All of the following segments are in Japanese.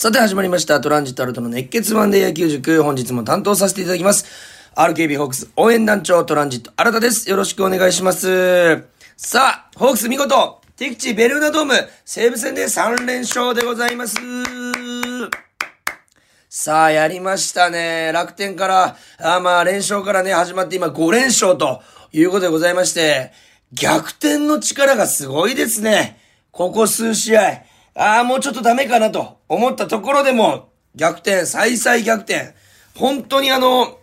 さて始まりました。トランジットアルトの熱血マンデー野球塾。本日も担当させていただきます。RKB ホークス応援団長トランジット新田です。よろしくお願いします。さあ、ホークス見事、敵地ベルーナドーム、西武戦で3連勝でございます。さあ、やりましたね。楽天から、あまあ、連勝からね、始まって今5連勝ということでございまして、逆転の力がすごいですね。ここ数試合。ああ、もうちょっとダメかなと思ったところでも、逆転、再々逆転。本当にあの、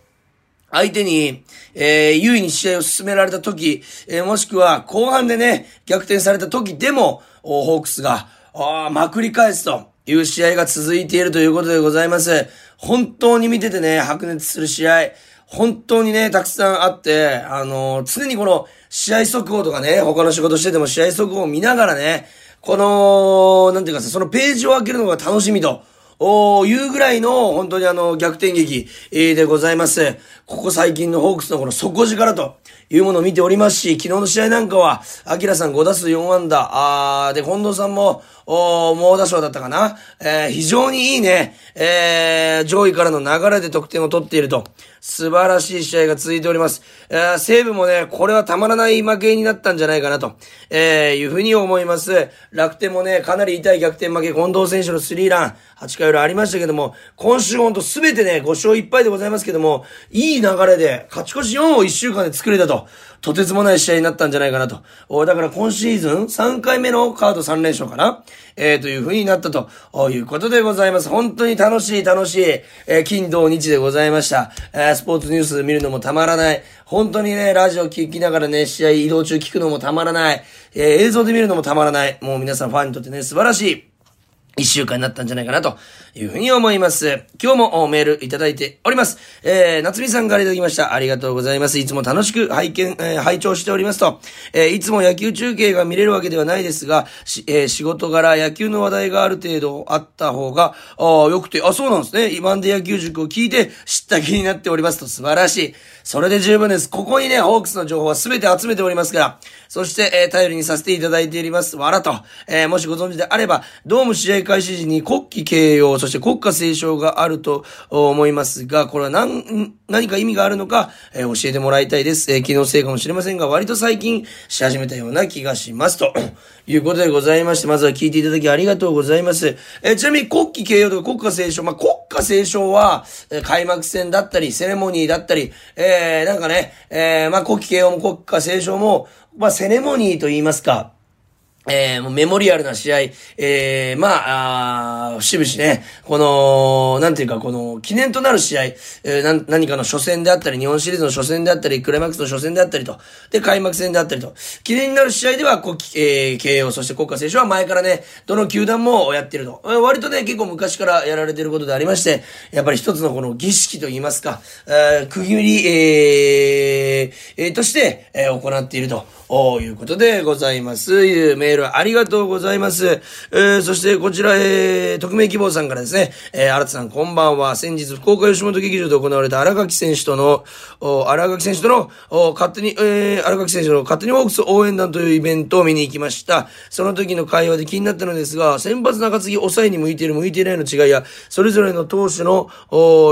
相手に、えー、優位に試合を進められた時、えー、もしくは後半でね、逆転された時でも、ホークスが、あーまくり返すという試合が続いているということでございます。本当に見ててね、白熱する試合、本当にね、たくさんあって、あのー常にこの試合速報とかね、他の仕事してても試合速報を見ながらね、この、なんていうかさ、そのページを開けるのが楽しみと。おー、いうぐらいの、本当にあの、逆転劇、えーでございます。ここ最近のホークスのこの底力というものを見ておりますし、昨日の試合なんかは、アキラさん5打数4安打、あー、で、近藤さんも、おー、猛打賞だったかな。えー、非常にいいね、えー、上位からの流れで得点を取っていると。素晴らしい試合が続いております。えー、西武もね、これはたまらない負けになったんじゃないかなと、えー、いうふうに思います。楽天もね、かなり痛い逆転負け、近藤選手のスリーラン、8回裏ありましたけども、今週ほんとすべてね、5勝1敗でございますけども、いい流れで、勝ち越し4を1週間で作れたと、とてつもない試合になったんじゃないかなと。おだから今シーズン3回目のカード3連勝かな？えー、という風になったということでございます。本当に楽しい楽しい、えー、金土日でございました。えー、スポーツニュース見るのもたまらない。本当にね、ラジオ聞きながらね、試合移動中聞くのもたまらない。えー、映像で見るのもたまらない。もう皆さんファンにとってね、素晴らしい。一週間になったんじゃないかなというふうに思います。今日もメールいただいております。えー、夏美さんからいただきました。ありがとうございます。いつも楽しく拝見、えー、拝聴しておりますと、えー、いつも野球中継が見れるわけではないですが、しえー、仕事柄野球の話題がある程度あった方が、あよくて、あ、そうなんですね。今で野球塾を聞いて知った気になっておりますと素晴らしい。それで十分です。ここにね、ホークスの情報は全て集めておりますから、そして、えー、頼りにさせていただいております。わらと、えー、もしご存知であれば、ドーム試合開始時に国旗掲揚、そして国歌斉唱があると思いますが、これは何、何か意味があるのか、えー、教えてもらいたいです。えー、気のせいかもしれませんが、割と最近し始めたような気がします。と いうことでございまして、まずは聞いていただきありがとうございます。えー、ちなみに国旗掲揚とか国歌斉唱、まあ、国歌斉唱は、えー、開幕戦だったり、セレモニーだったり、えー、なんかね、えー、まあ、国旗掲揚も国歌斉唱も、まあ、セレモニーと言いますか、えー、もうメモリアルな試合、えー、まあ、あ節々ね、この、なんていうか、この、記念となる試合、えー、な何かの初戦であったり、日本シリーズの初戦であったり、クライマックスの初戦であったりと、で、開幕戦であったりと、記念になる試合では、国旗、えー、慶応、そして国家選手は前からね、どの球団もやってると。割とね、結構昔からやられてることでありまして、やっぱり一つのこの儀式といいますか、えー、区切り、えー、えー、として、えー、行っていると。いうことでございます。いうメールありがとうございます。えー、そしてこちら、えー、匿名希望さんからですね、えー、新田さんこんばんは。先日福岡吉本劇場で行われた荒垣選手との、荒垣選手との、勝手に、えー、荒垣選手の勝手にホークス応援団というイベントを見に行きました。その時の会話で気になったのですが、先発中継ぎ抑えに向いている向いていないの違いや、それぞれの投手の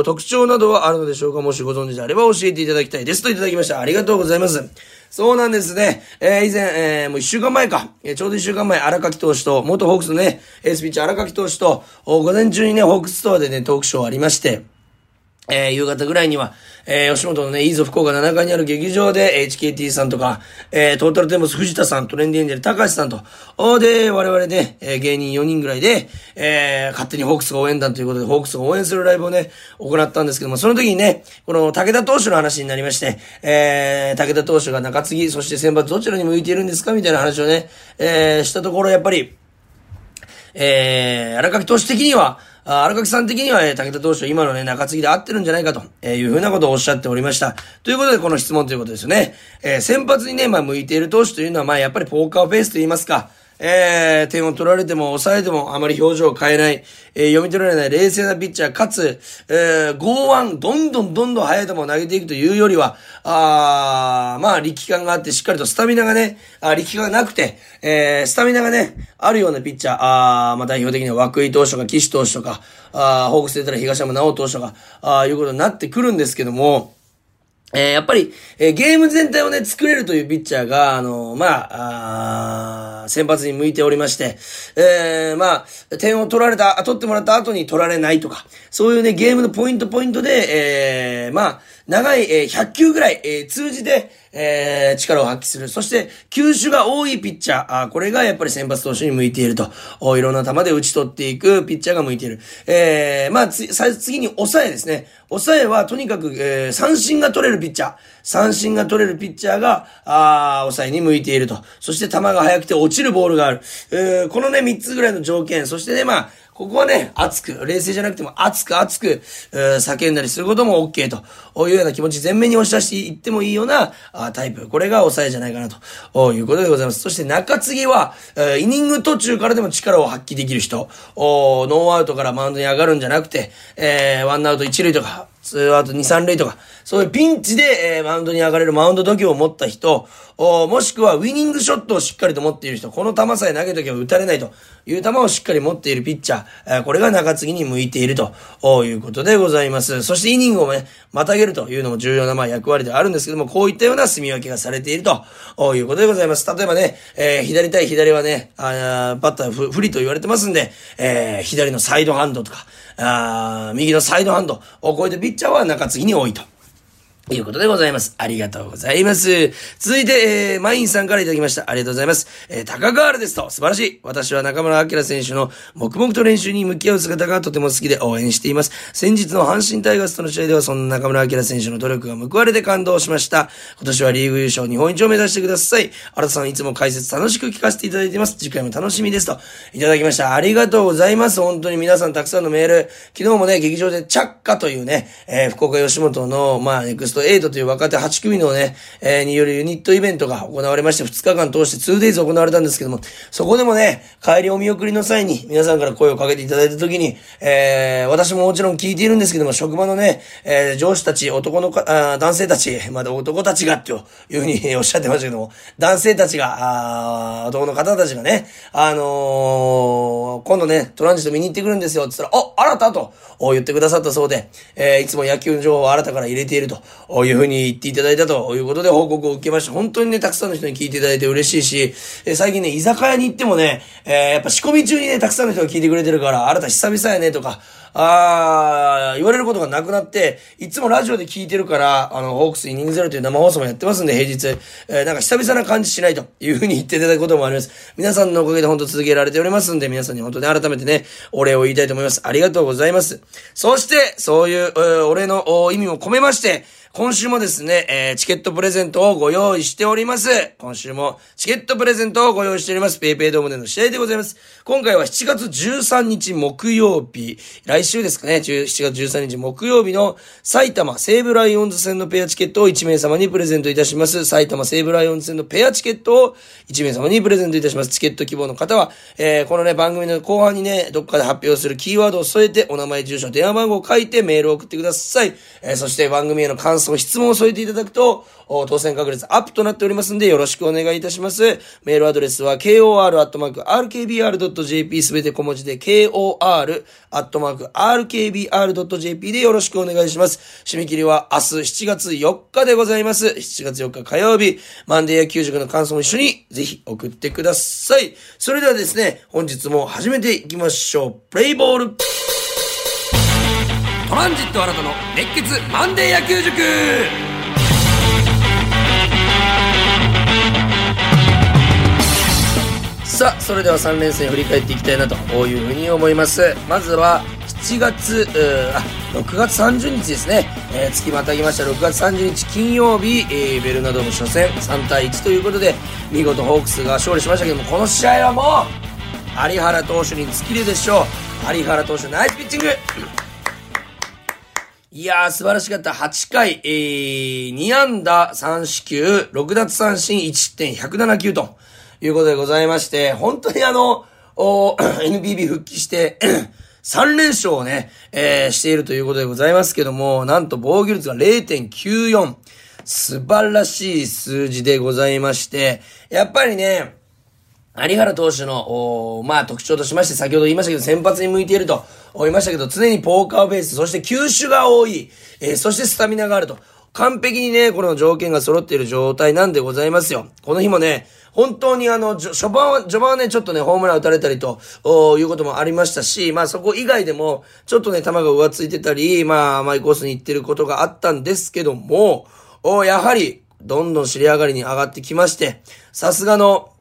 特徴などはあるのでしょうかもしご存知であれば教えていただきたいです。といただきました。ありがとうございます。そうなんですね。えー、以前、えー、もう一週間前か。えー、ちょうど一週間前、荒垣投手と、元ホークスのね、エースピッチャー荒垣投手と、午前中にね、ホークスストアでね、トークショーありまして、えー、夕方ぐらいには、えー、吉本のね、いいぞ福岡7階にある劇場で、HKT さんとか、えー、トータルテンボス藤田さん、トレンディエンジェル高橋さんと、おで、我々ね、えー、芸人4人ぐらいで、えー、勝手にホークスが応援団ということで、ホークスが応援するライブをね、行ったんですけども、その時にね、この武田投手の話になりまして、えー、武田投手が中継ぎ、そして選抜どちらに向いているんですかみたいな話をね、えー、したところ、やっぱり、えー、荒垣投手的には、あ荒垣さん的には、えー、武田投手は今のね、中継ぎで合ってるんじゃないかと、えー、いうふうなことをおっしゃっておりました。ということで、この質問ということですよね。えー、先発にね、まあ、向いている投手というのは、まあ、やっぱりポーカーフェイスと言いますか、えー、点を取られても抑えてもあまり表情を変えない、えー、読み取られない。冷静なピッチャー、かつ、えー、剛腕、どんどんどんどん速い球を投げていくというよりは、あまあ、力感があって、しっかりとスタミナがね、あ力感がなくて、えー、スタミナがね、あるようなピッチャー、あまあ、代表的には涌井投手とか岸投手とか、あホークス出たら東山直投手とか、あいうことになってくるんですけども、えー、やっぱり、えー、ゲーム全体をね、作れるというピッチャーが、あのー、まあ、あ先発に向いておりまして、えー、まあ、点を取られた、取ってもらった後に取られないとか、そういうね、ゲームのポイントポイントで、えー、まあ、長い、えー、100球ぐらい、えー、通じて、えー、力を発揮する。そして、球種が多いピッチャー、あこれがやっぱり先発投手に向いていると。いろんな球で打ち取っていくピッチャーが向いている。えー、まあ、つ、次に抑えですね。抑えはとにかく、えー、三振が取れるピッチャー。三振が取れるピッチャーが、あ抑えに向いていると。そして球が速くて落ちるボールがある。えー、このね、三つぐらいの条件。そしてね、まあ、ここはね、熱く、冷静じゃなくても熱く熱く、うー、叫んだりすることも OK というような気持ち、全面に押し出していってもいいようなタイプ。これが抑えじゃないかなということでございます。そして中継ぎは、えー、イニング途中からでも力を発揮できる人。おノーアウトからマウンドに上がるんじゃなくて、えー、ワンアウト一塁とか、ツーアウト2、3塁とか、そういうピンチで、えー、マウンドに上がれるマウンド度胸を持った人、もしくはウィニングショットをしっかりと持っている人、この球さえ投げときは打たれないという球をしっかり持っているピッチャー、えー、これが中継ぎに向いているということでございます。そしてイニングをね、またげるというのも重要なまあ役割ではあるんですけども、こういったような住み分けがされているということでございます。例えばね、えー、左対左はね、あバッター不利と言われてますんで、えー、左のサイドハンドとか、あ右のサイドハンドを超えてピッチャーは中継ぎに多いと。ということでございます。ありがとうございます。続いて、えー、マインさんからいただきました。ありがとうございます。えー、高ガールですと、素晴らしい。私は中村明選手の黙々と練習に向き合う姿がとても好きで応援しています。先日の阪神タイガースとの試合では、そんな中村明選手の努力が報われて感動しました。今年はリーグ優勝、日本一を目指してください。新田さんいつも解説楽しく聞かせていただいています。次回も楽しみですと、いただきました。ありがとうございます。本当に皆さんたくさんのメール。昨日もね、劇場でチャッカというね、えー、福岡吉本の、まあ、ネクスト8という若手8組のね、えー、によるユニットイベントが行われまして、2日間通して 2days 行われたんですけども、そこでもね、帰りお見送りの際に皆さんから声をかけていただいた時に、えー、私ももちろん聞いているんですけども、職場のね、えー、上司たち、男のか、あ男性たち、まだ男たちが、というふうにおっしゃってましたけども、男性たちが、あ男の方たちがね、あのー、今度ね、トランジット見に行ってくるんですよ、つったら、あ、新たと言ってくださったそうで、えー、いつも野球の情報を新たから入れていると。いうふうに言っていただいたということで報告を受けました。本当にね、たくさんの人に聞いていただいて嬉しいし、え最近ね、居酒屋に行ってもね、えー、やっぱ仕込み中にね、たくさんの人が聞いてくれてるから、あなた久々やね、とか、あー、言われることがなくなって、いつもラジオで聞いてるから、あの、ホークスイニングゼロという生放送もやってますんで、平日。えー、なんか久々な感じしないというふうに言っていただくこともあります。皆さんのおかげで本当続けられておりますんで、皆さんに本当に改めてね、お礼を言いたいと思います。ありがとうございます。そして、そういう、え、お礼の意味も込めまして、今週もですね、えー、チケットプレゼントをご用意しております。今週もチケットプレゼントをご用意しております。ペイペイドームでの試合でございます。今回は7月13日木曜日、来週ですかね、7月13日木曜日の埼玉西武ライオンズ戦のペアチケットを1名様にプレゼントいたします。埼玉西武ライオンズ戦のペアチケットを1名様にプレゼントいたします。チケット希望の方は、えー、このね、番組の後半にね、どっかで発表するキーワードを添えて、お名前、住所、電話番号を書いてメールを送ってください。えー、そして番組への感想、質問を添えていただくと、当選確率アップとなっておりますんで、よろしくお願いいたします。メールアドレスは、kor.rkbr.jp すべて小文字で、kor.rkbr.jp でよろしくお願いします。締め切りは明日7月4日でございます。7月4日火曜日、マンデー野球塾の感想も一緒に、ぜひ送ってください。それではですね、本日も始めていきましょう。プレイボールトランジット新たの熱血マンデー野球塾さあ、それでは3連戦振り返っていきたいなというふうに思います。まずは、7月、あ、6月30日ですね。えー、月またぎました6月30日金曜日、えー、ベルナドーム初戦3対1ということで、見事ホークスが勝利しましたけども、この試合はもう、有原投手に尽きるでしょう。有原投手ナイスピッチングいやー、素晴らしかった。8回、えー、2安打3四球、6奪三振1.107球と。いうことでございまして、本当にあの、NPB 復帰して 3連勝をね、えー、しているということでございますけども、なんと防御率が0.94。素晴らしい数字でございまして、やっぱりね、有原投手の、まあ特徴としまして、先ほど言いましたけど、先発に向いていると言いましたけど、常にポーカーベース、そして球種が多い、えー、そしてスタミナがあると。完璧にね、この条件が揃っている状態なんでございますよ。この日もね、本当にあの、序盤は、序盤はね、ちょっとね、ホームラン打たれたりと、いうこともありましたし、まあそこ以外でも、ちょっとね、球が上ついてたり、まあ甘いコースに行ってることがあったんですけども、おやはり、どんどん尻上がりに上がってきまして、さすがの、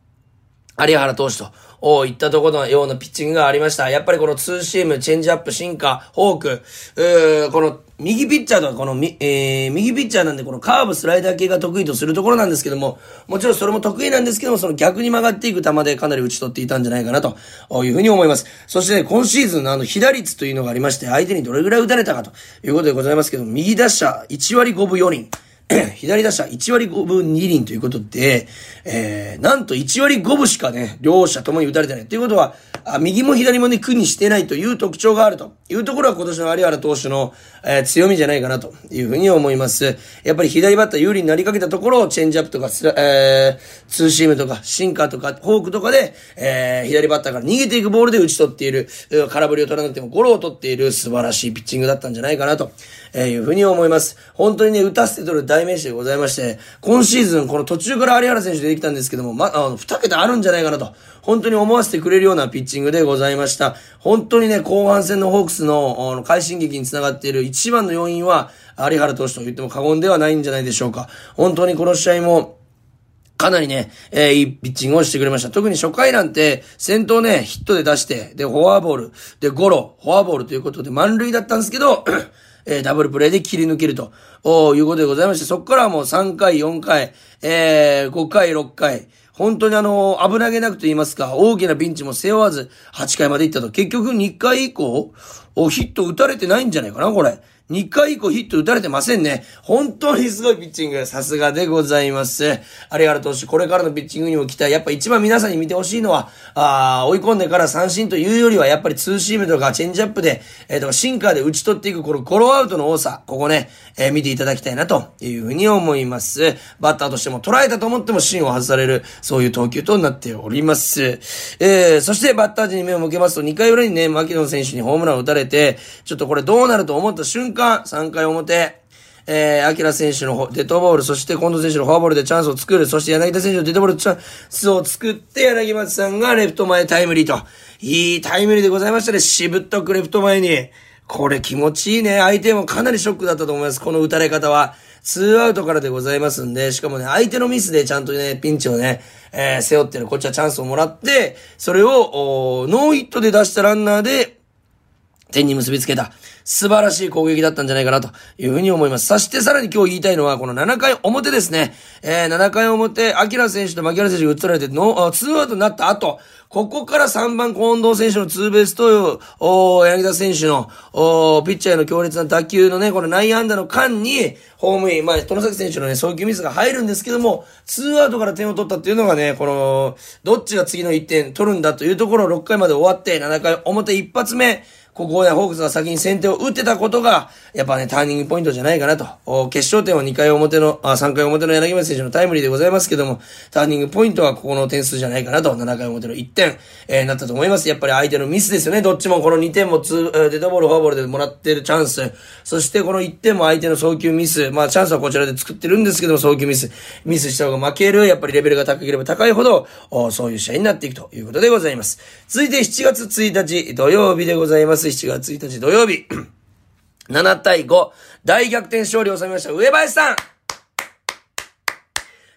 有原投手と、おいったところのようなピッチングがありました。やっぱりこのツーシーム、チェンジアップ、シンカー、フォーク、うーこの右ピッチャーとかこのみ、えー、右ピッチャーなんでこのカーブ、スライダー系が得意とするところなんですけども、もちろんそれも得意なんですけども、その逆に曲がっていく球でかなり打ち取っていたんじゃないかなというふうに思います。そしてね、今シーズンのあの、被打率というのがありまして、相手にどれぐらい打たれたかということでございますけど、右打者1割5分4厘。左打者1割5分2厘ということで、えー、なんと1割5分しかね、両者ともに打たれてない。ということは、あ右も左もね、苦にしてないという特徴があるというところは今年の有原投手の、えー、強みじゃないかなというふうに思います。やっぱり左バッター有利になりかけたところをチェンジアップとかえー、ツーシームとか、シンカーとか、フォークとかで、えー、左バッターから逃げていくボールで打ち取っている、空振りを取らなくてもゴロを取っている素晴らしいピッチングだったんじゃないかなとえいうふうに思います。本当にね、打たせて取る代名詞でございまして、今シーズンこの途中から有原選手出てきたんですけども、ま、あの、二桁あるんじゃないかなと、本当に思わせてくれるようなピッチングでございました。本当にね、後半戦のホークスの、あの、快進撃につながっている一番の要因は、有原投手と言っても過言ではないんじゃないでしょうか。本当にこの試合も、かなりね、えー、いいピッチングをしてくれました。特に初回なんて、先頭ね、ヒットで出して、で、フォアボール、で、ゴロ、フォアボールということで満塁だったんですけど、えー、ダブルプレイで切り抜けると、いうことでございまして、そこからもう3回、4回、えー、5回、6回、本当にあの、危なげなくと言いますか、大きなピンチも背負わず、8回まで行ったと。結局2回以降、ヒット打たれてないんじゃないかな、これ。2回以降ヒット打たれてませんね。本当にすごいピッチング。さすがでございます。有原投手、これからのピッチングにも期待。やっぱ一番皆さんに見てほしいのは、ああ追い込んでから三振というよりは、やっぱりツーシームとかチェンジアップで、えー、とシンカーで打ち取っていく、このゴロアウトの多さ。ここね、えー、見ていただきたいなというふうに思います。バッターとしても捉えたと思っても芯を外される、そういう投球となっております。えー、そしてバッター陣に目を向けますと、2回裏にね、牧野選手にホームランを打たれて、ちょっとこれどうなると思った瞬間、3回表、えー、アキラ選手のデッドボール、そして近藤選手のフォアボールでチャンスを作る、そして柳田選手のデッドボールチャンスを作って、柳松さんがレフト前タイムリーと。いいタイムリーでございましたね。しぶっとくレフト前に。これ気持ちいいね。相手もかなりショックだったと思います。この打たれ方は。ツーアウトからでございますんで、しかもね、相手のミスでちゃんとね、ピンチをね、えー、背負ってる、こっちはチャンスをもらって、それを、ノーヒットで出したランナーで、点に結びつけた。素晴らしい攻撃だったんじゃないかなというふうに思います。そしてさらに今日言いたいのは、この7回表ですね。えー、7回表、アキラ選手と牧原選手が打ち取られて、ノー、ツーアウトになった後、ここから3番近藤選手のツーベースと、お柳田選手の、おピッチャーへの強烈な打球のね、この内野安打の間に、ホームイン、まあ、外崎選手のね、送球ミスが入るんですけども、ツーアウトから点を取ったっていうのがね、この、どっちが次の1点取るんだというところ6回まで終わって、7回表一発目、ここでホークスが先に先手を打ってたことが、やっぱね、ターニングポイントじゃないかなと。決勝点は2回表の、あ、3回表の柳町選手のタイムリーでございますけども、ターニングポイントはここの点数じゃないかなと。7回表の1点、えー、なったと思います。やっぱり相手のミスですよね。どっちもこの2点もツー、デッドボール、フォアボールでもらってるチャンス。そしてこの1点も相手の送球ミス。まあチャンスはこちらで作ってるんですけども、送球ミス。ミスした方が負ける。やっぱりレベルが高ければ高いほど、そういう試合になっていくということでございます。続いて7月1日土曜日でございます。7月1日土曜日。7対5、大逆転勝利を収めました。上林さん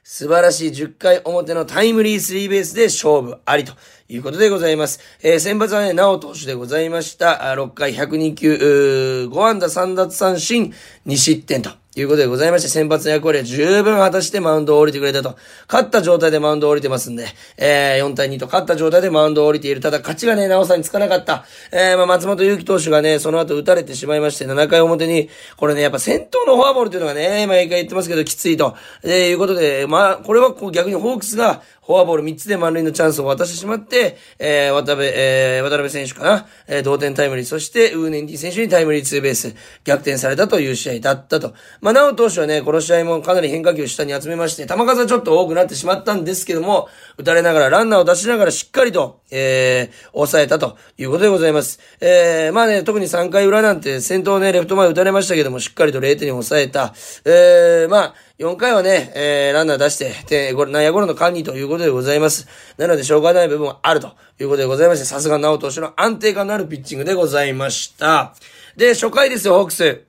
素晴らしい10回表のタイムリースリーベースで勝負ありということでございます。えー、先発はね、なお投手でございました。6回102球、5安打3奪三振、2失点ということでございまして、先発の役割は十分果たしてマウンドを降りてくれたと。勝った状態でマウンドを降りてますんで、えー、4対2と勝った状態でマウンドを降りている。ただ、勝ちがね、なおさんにつかなかった。えー、まあ、松本祐希投手がね、その後打たれてしまいまして、7回表に、これね、やっぱ先頭のフォアボールというのがね、毎回言ってますけど、きついと。えー、いうことで、まあ、これはこう逆にホークスが、フォアボール3つで満塁のチャンスを渡してしまって、えー、渡辺、えー、渡辺選手かな、えー、同点タイムリー、そして、ウーネンディ選手にタイムリーツーベース、逆転されたという試合だったと。まあ、なお投手はね、この試合もかなり変化球を下に集めまして、球数はちょっと多くなってしまったんですけども、打たれながら、ランナーを出しながらしっかりと、えー、抑えたということでございます。えー、まあね、特に3回裏なんて、先頭ね、レフト前打たれましたけども、しっかりと0点に抑えた。えー、まあ、4回はね、えー、ランナー出して、で、内野ゴロの管理ということでございます。なので、しょうがない部分はあるということでございまして、さすが直投手の安定感のあるピッチングでございました。で、初回ですよ、ホークス。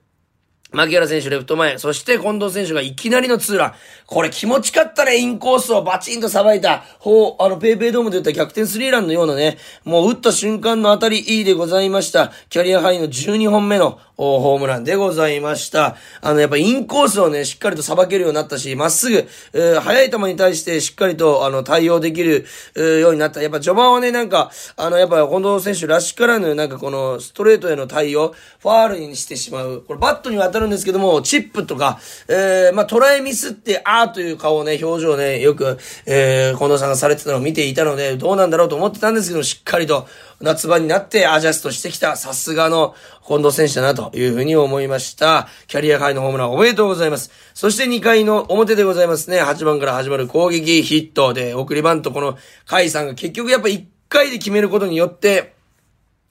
牧原選手レフト前、そして近藤選手がいきなりのツーラン。これ気持ちかったね、インコースをバチンとさばいた、ほう、あの、ペイペイドームで言った逆転スリーランのようなね、もう打った瞬間の当たりいいでございました。キャリアハイの12本目のホームランでございました。あの、やっぱインコースをね、しっかりと捌けるようになったし、まっすぐ、えー、速い球に対してしっかりと、あの、対応できる、えー、ようになった。やっぱ序盤はね、なんか、あの、やっぱ近藤選手らしからぬ、なんかこの、ストレートへの対応、ファールにしてしまう。これバットには当たるんですけども、チップとか、えー、まあ、捉えミスって、あーという顔をね、表情をね、よく、えー、近藤さんがされてたのを見ていたので、どうなんだろうと思ってたんですけど、しっかりと、夏場になってアジャストしてきた、さすがの近藤選手だなというふうに思いました。キャリアハイのホームランおめでとうございます。そして2回の表でございますね。8番から始まる攻撃ヒットで送りバント、このカイさんが結局やっぱ1回で決めることによって、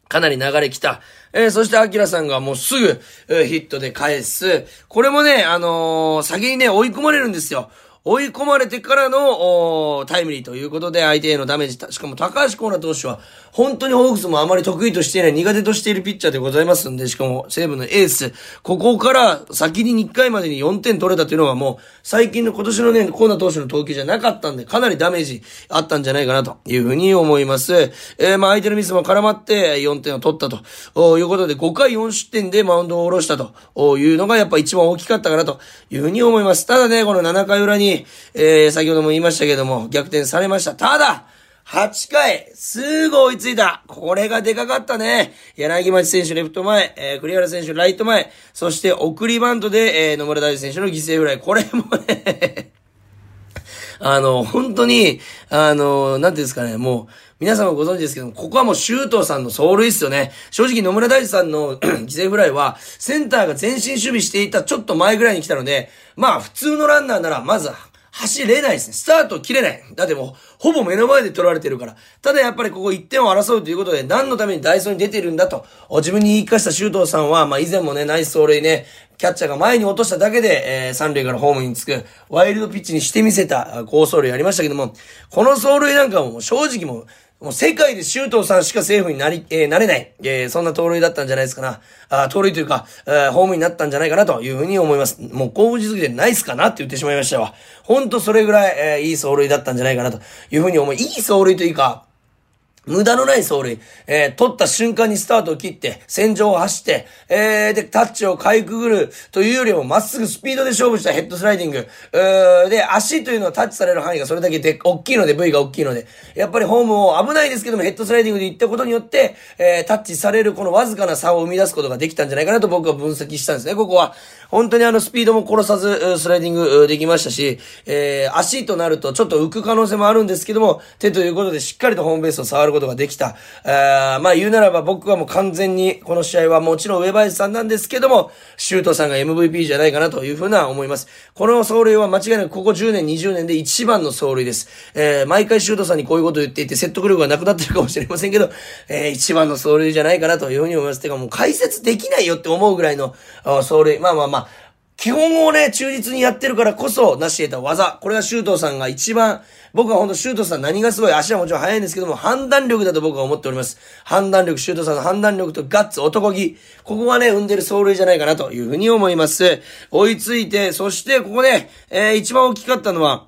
かなり流れ来た。えー、そして、アキラさんがもうすぐ、えー、ヒットで返す。これもね、あのー、先にね、追い込まれるんですよ。追い込まれてからの、タイムリーということで、相手へのダメージ、しかも高橋光成投手は、本当にホークスもあまり得意としていない、苦手としているピッチャーでございますんで、しかも西武のエース、ここから先に1回までに4点取れたというのはもう、最近の今年のね、コーナー投手の投球じゃなかったんで、かなりダメージあったんじゃないかなというふうに思います。えー、まあ相手のミスも絡まって4点を取ったということで、5回4失点でマウンドを下ろしたというのがやっぱ一番大きかったかなというふうに思います。ただね、この7回裏に、えー、先ほども言いましたけども、逆転されました。ただ、8回、すぐ追いついた。これがでかかったね。柳町選手レフト前、えー、栗原選手ライト前、そして送りバントで、えー、野村大地選手の犠牲フライ。これもね あの、本当に、あの、なんていうんですかね、もう、皆さんもご存知ですけども、ここはもう周東さんの走塁っすよね。正直野村大地さんの 犠牲フライは、センターが前進守備していたちょっと前ぐらいに来たので、まあ普通のランナーなら、まず走れないですね。スタート切れない。だってもう、ほぼ目の前で取られてるから。ただやっぱりここ1点を争うということで、何のためにダイソーに出てるんだと、自分に言い聞かせた周東さんは、まあ以前もね、ナイス走塁ね、キャッチャーが前に落としただけで、えー、三塁からホームにつく、ワイルドピッチにしてみせた、高走塁ありましたけども、この走塁なんかも正直もう、もう世界で周東さんしかセーフになり、えー、なれない、えー、そんな盗塁だったんじゃないですかな。あ盗塁というか、えー、ホームになったんじゃないかなというふうに思います。もう興奮でナイスかなって言ってしまいましたわ。ほんとそれぐらい、えー、いい走塁だったんじゃないかなというふうに思い、いい走塁というか、無駄のない走塁、えー、取った瞬間にスタートを切って、戦場を走って、えー、で、タッチをかいくぐるというよりも、まっすぐスピードで勝負したヘッドスライディング、えー、で、足というのはタッチされる範囲がそれだけで、大きいので、部位が大きいので、やっぱりホームを危ないですけども、ヘッドスライディングで行ったことによって、えー、タッチされるこのわずかな差を生み出すことができたんじゃないかなと僕は分析したんですね、ここは。本当にあの、スピードも殺さず、スライディングできましたし、えー、足となるとちょっと浮く可能性もあるんですけども、手ということでしっかりとホームベースを触ることができた。あまあ言うならば僕はもう完全にこの試合はもちろん上林さんなんですけども、シュートさんが MVP じゃないかなというふうな思います。この走塁は間違いなくここ10年、20年で一番の走塁です。えー、毎回シュートさんにこういうことを言っていて説得力がなくなってるかもしれませんけど、えー、一番の走塁じゃないかなというふうに思います。てかもう解説できないよって思うぐらいの走塁。まあまあまあ、基本をね、忠実にやってるからこそ成し得た技。これが周東さんが一番、僕は本当周東さん何がすごい足はもちろん速いんですけども、判断力だと僕は思っております。判断力、シュートさんの判断力とガッツ、男気。ここがね、生んでる走塁じゃないかなというふうに思います。追いついて、そしてここで、えー、一番大きかったのは、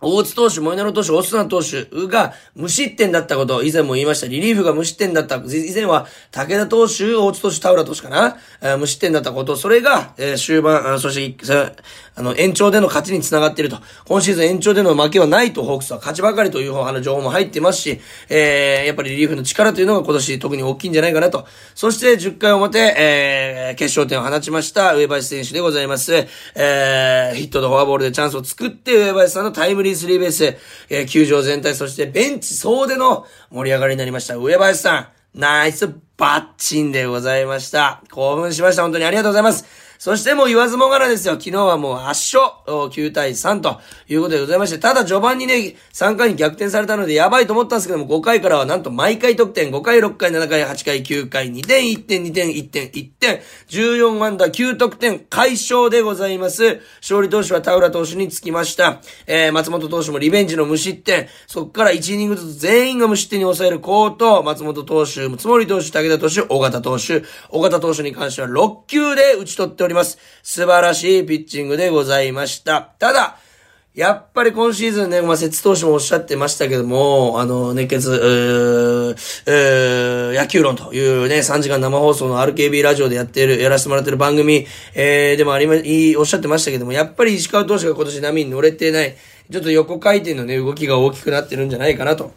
大津投手、モイナロ投手、オスナ投手が無失点だったこと、以前も言いました。リリーフが無失点だった。以前は武田投手、大津投手、田浦投手かな、えー、無失点だったこと、それが、えー、終盤、そして、あの、延長での勝ちにつながっていると。今シーズン延長での負けはないと、ホークスは勝ちばかりというあの情報も入ってますし、えー、やっぱりリリーフの力というのが今年特に大きいんじゃないかなと。そして10回表、えー、決勝点を放ちました上林選手でございます。えー、ヒットとフォアボールでチャンスを作って、上林さんのタイムリースリーベース、えー、球場全体、そしてベンチ総出の盛り上がりになりました。上林さん、ナイスバッチンでございました。興奮しました。本当にありがとうございます。そしてもう言わずもがなですよ。昨日はもう圧勝、9対3ということでございまして、ただ序盤にね、3回に逆転されたのでやばいと思ったんですけども、5回からはなんと毎回得点、5回、6回、7回、8回、9回、2点、1点、2点、1点、1点、14安打、9得点、快勝でございます。勝利投手は田浦投手につきました。えー、松本投手もリベンジの無失点、そこから1イニングずつ全員が無失点に抑えるコート、松本投手、つもり投手、武田投手、尾形投手、尾形投手に関しては6球で打ち取っております。素晴らしいピッチングでございました。ただ、やっぱり今シーズンね、まあ、節投手もおっしゃってましたけども、あの、熱血、うー、野球論というね、3時間生放送の RKB ラジオでやってる、やらせてもらってる番組、えー、でもありま、いい、おっしゃってましたけども、やっぱり石川投手が今年波に乗れてない、ちょっと横回転のね、動きが大きくなってるんじゃないかなと。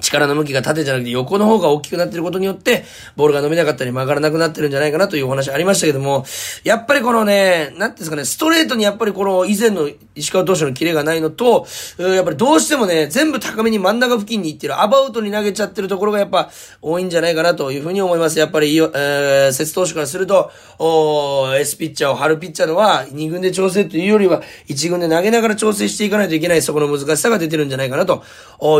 力の向きが縦じゃなくて横の方が大きくなってることによって、ボールが伸びなかったり曲がらなくなってるんじゃないかなというお話ありましたけども、やっぱりこのね、なんていうんですかね、ストレートにやっぱりこの以前の石川投手のキレがないのと、やっぱりどうしてもね、全部高めに真ん中付近に行ってる、アバウトに投げちゃってるところがやっぱ多いんじゃないかなというふうに思います。やっぱり、えー、節投手からすると、お S ピッチャーを張るピッチャーのは、2軍で調整というよりは、1軍で投げながら調整していかないといけない、そこの難しさが出てるんじゃないかなと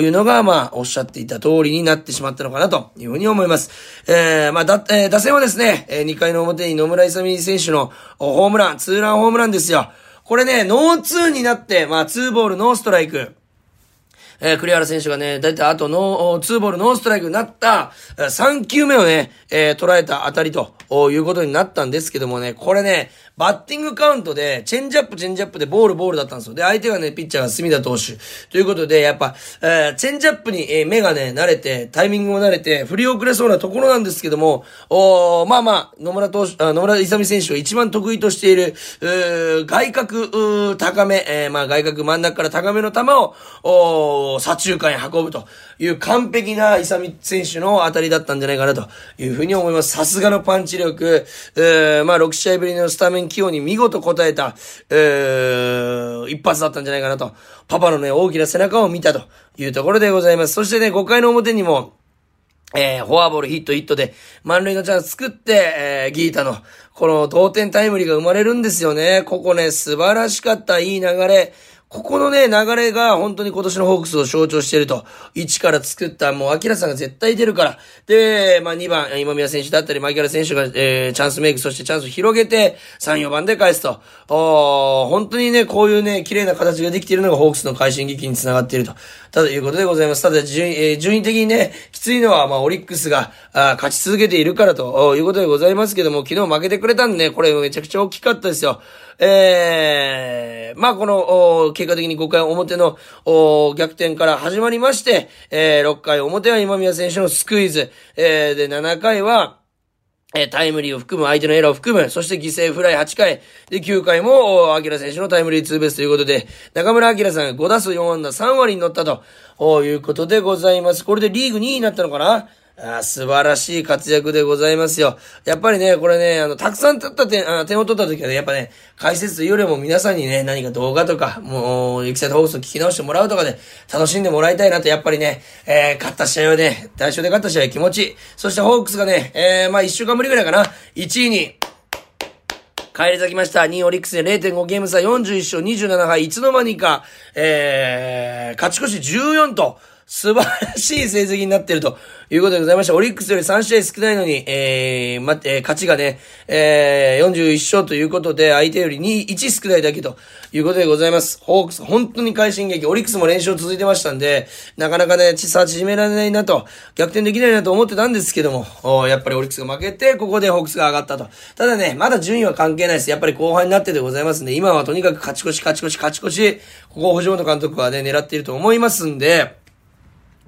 いうのが、まあ、おっしゃっていた通りになってしまったのかなというふうに思います。えー、まあ、だ、えー、打線はですね、えー、2回の表に野村勇選手のホームラン、ツーランホームランですよ。これね、ノーツーになって、まあ、ツーボール、ノーストライク。えー、栗原選手がね、だいたいあとの、ツーボールノーストライクになった、3球目をね、えー、捉えた当たりということになったんですけどもね、これね、バッティングカウントで、チェンジアップ、チェンジアップでボール、ボールだったんですよ。で、相手がね、ピッチャーが隅田投手。ということで、やっぱ、えー、チェンジアップに、えー、目がね、慣れて、タイミングも慣れて、振り遅れそうなところなんですけども、おまあまあ、野村投手、野村勇選手が一番得意としている、う外角、高め、えー、まあ外角真ん中から高めの球を、お左中間へ運ぶという完璧な勇選手の当たりだったんじゃないかなというふうに思います。さすがのパンチ力、えー、まあ6試合ぶりのスタメン起用に見事答えた、えー、一発だったんじゃないかなと。パパのね、大きな背中を見たというところでございます。そしてね、5回の表にも、えー、フォアボールヒットヒットで、満塁のチャンス作って、えー、ギータの、この同点タイムリーが生まれるんですよね。ここね、素晴らしかった、いい流れ。ここのね、流れが本当に今年のホークスを象徴していると。1から作った、もう、アキラさんが絶対出るから。で、まあ2番、今宮選手だったり、マイケル選手が、えー、チャンスメイク、そしてチャンスを広げて、3、4番で返すと。お本当にね、こういうね、綺麗な形ができているのがホークスの快進撃につながっていると。ただいうことでございます。ただ、順位、えー、順位的にね、きついのは、まあ、オリックスが、あ勝ち続けているからということでございますけども、昨日負けてくれたんでね、これめちゃくちゃ大きかったですよ。えー、まあこの、結果的に5回表の逆転から始まりまして、えー、6回表は今宮選手のスクイズ、えー、で、7回は、えタイムリーを含む、相手のエラーを含む、そして犠牲フライ8回、で、9回も、アキラ選手のタイムリーツーベースということで、中村アキラさんが5打数4安打3割に乗ったと、いうことでございます。これでリーグ2位になったのかな？あ素晴らしい活躍でございますよ。やっぱりね、これね、あの、たくさん取った点、あ点を取った時はね、やっぱね、解説というよりも皆さんにね、何か動画とか、もう、エキサイト放送聞き直してもらうとかで、楽しんでもらいたいなと、やっぱりね、えー、勝った試合はね、対象で勝った試合は気持ちいい。そしてホークスがね、えー、まあ一週間ぶりぐらいかな、1位に、帰り咲きました。2オリックスで0.5ゲーム差41勝27敗、いつの間にか、えー、勝ち越し14と、素晴らしい成績になっているということでございました。オリックスより3試合少ないのに、えー、ま、えー、勝ちがね、えー、41勝ということで、相手より2、1少ないだけということでございます。ホークス、本当に快進撃。オリックスも連勝続いてましたんで、なかなかね、差縮められないなと、逆転できないなと思ってたんですけども、やっぱりオリックスが負けて、ここでホークスが上がったと。ただね、まだ順位は関係ないです。やっぱり後半になってでございますんで、今はとにかく勝ち越し、勝ち越し、勝ち越し、ここを藤本監督はね、狙っていると思いますんで、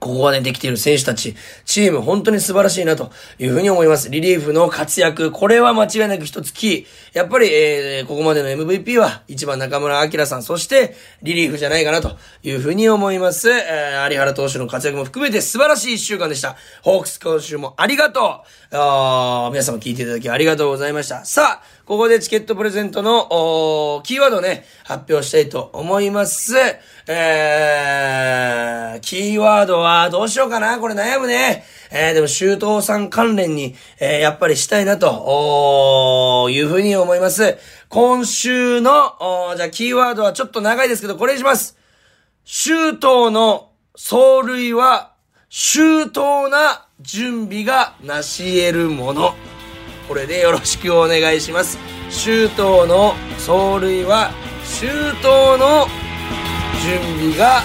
ここがね、できている選手たち、チーム本当に素晴らしいなというふうに思います。リリーフの活躍、これは間違いなく一つキー。やっぱり、えー、ここまでの MVP は一番中村明さん、そしてリリーフじゃないかなというふうに思います。えー、有原投手の活躍も含めて素晴らしい一週間でした。ホークス今週もありがとうあ皆様聞いていただきありがとうございました。さあ、ここでチケットプレゼントの、おキーワードをね、発表したいと思います。えー、キーワードはどうしようかな？これ悩むね。えー、でも、周東さん関連に、えー、やっぱりしたいなと、おいうふうに思います。今週の、おじゃあ、キーワードはちょっと長いですけど、これにします。周東の走塁は、周到な準備が成し得るもの。これでよろしくお願いします。周東の走塁は、周到の準備が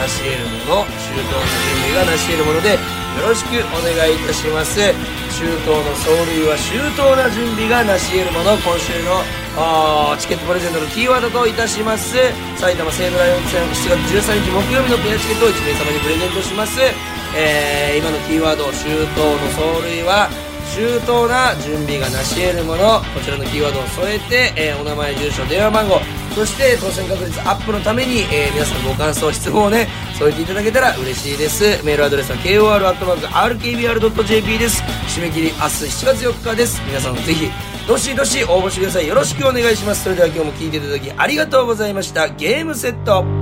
成し得るもの、周到の準備が成し得るもので、よろしくお願いいたします。周到の走塁は周到な準備が成し得るもの、今週のチケットプレゼントのキーワードといたします。埼玉西武ライオンズ戦7月13日木曜日のペアチケットを1名様にプレゼントします。えー、今のキーワード、周到の走塁は、周到な準備が成し得るものこちらのキーワードを添えて、えー、お名前住所電話番号そして当選確率アップのために、えー、皆さんご感想質問をね添えていただけたら嬉しいです。メールアドレスは kor.rkbr.jp です。締め切り明日7月4日です。皆さんぜひどしどし応募してください。よろしくお願いします。それでは今日も聞いていただきありがとうございました。ゲームセット。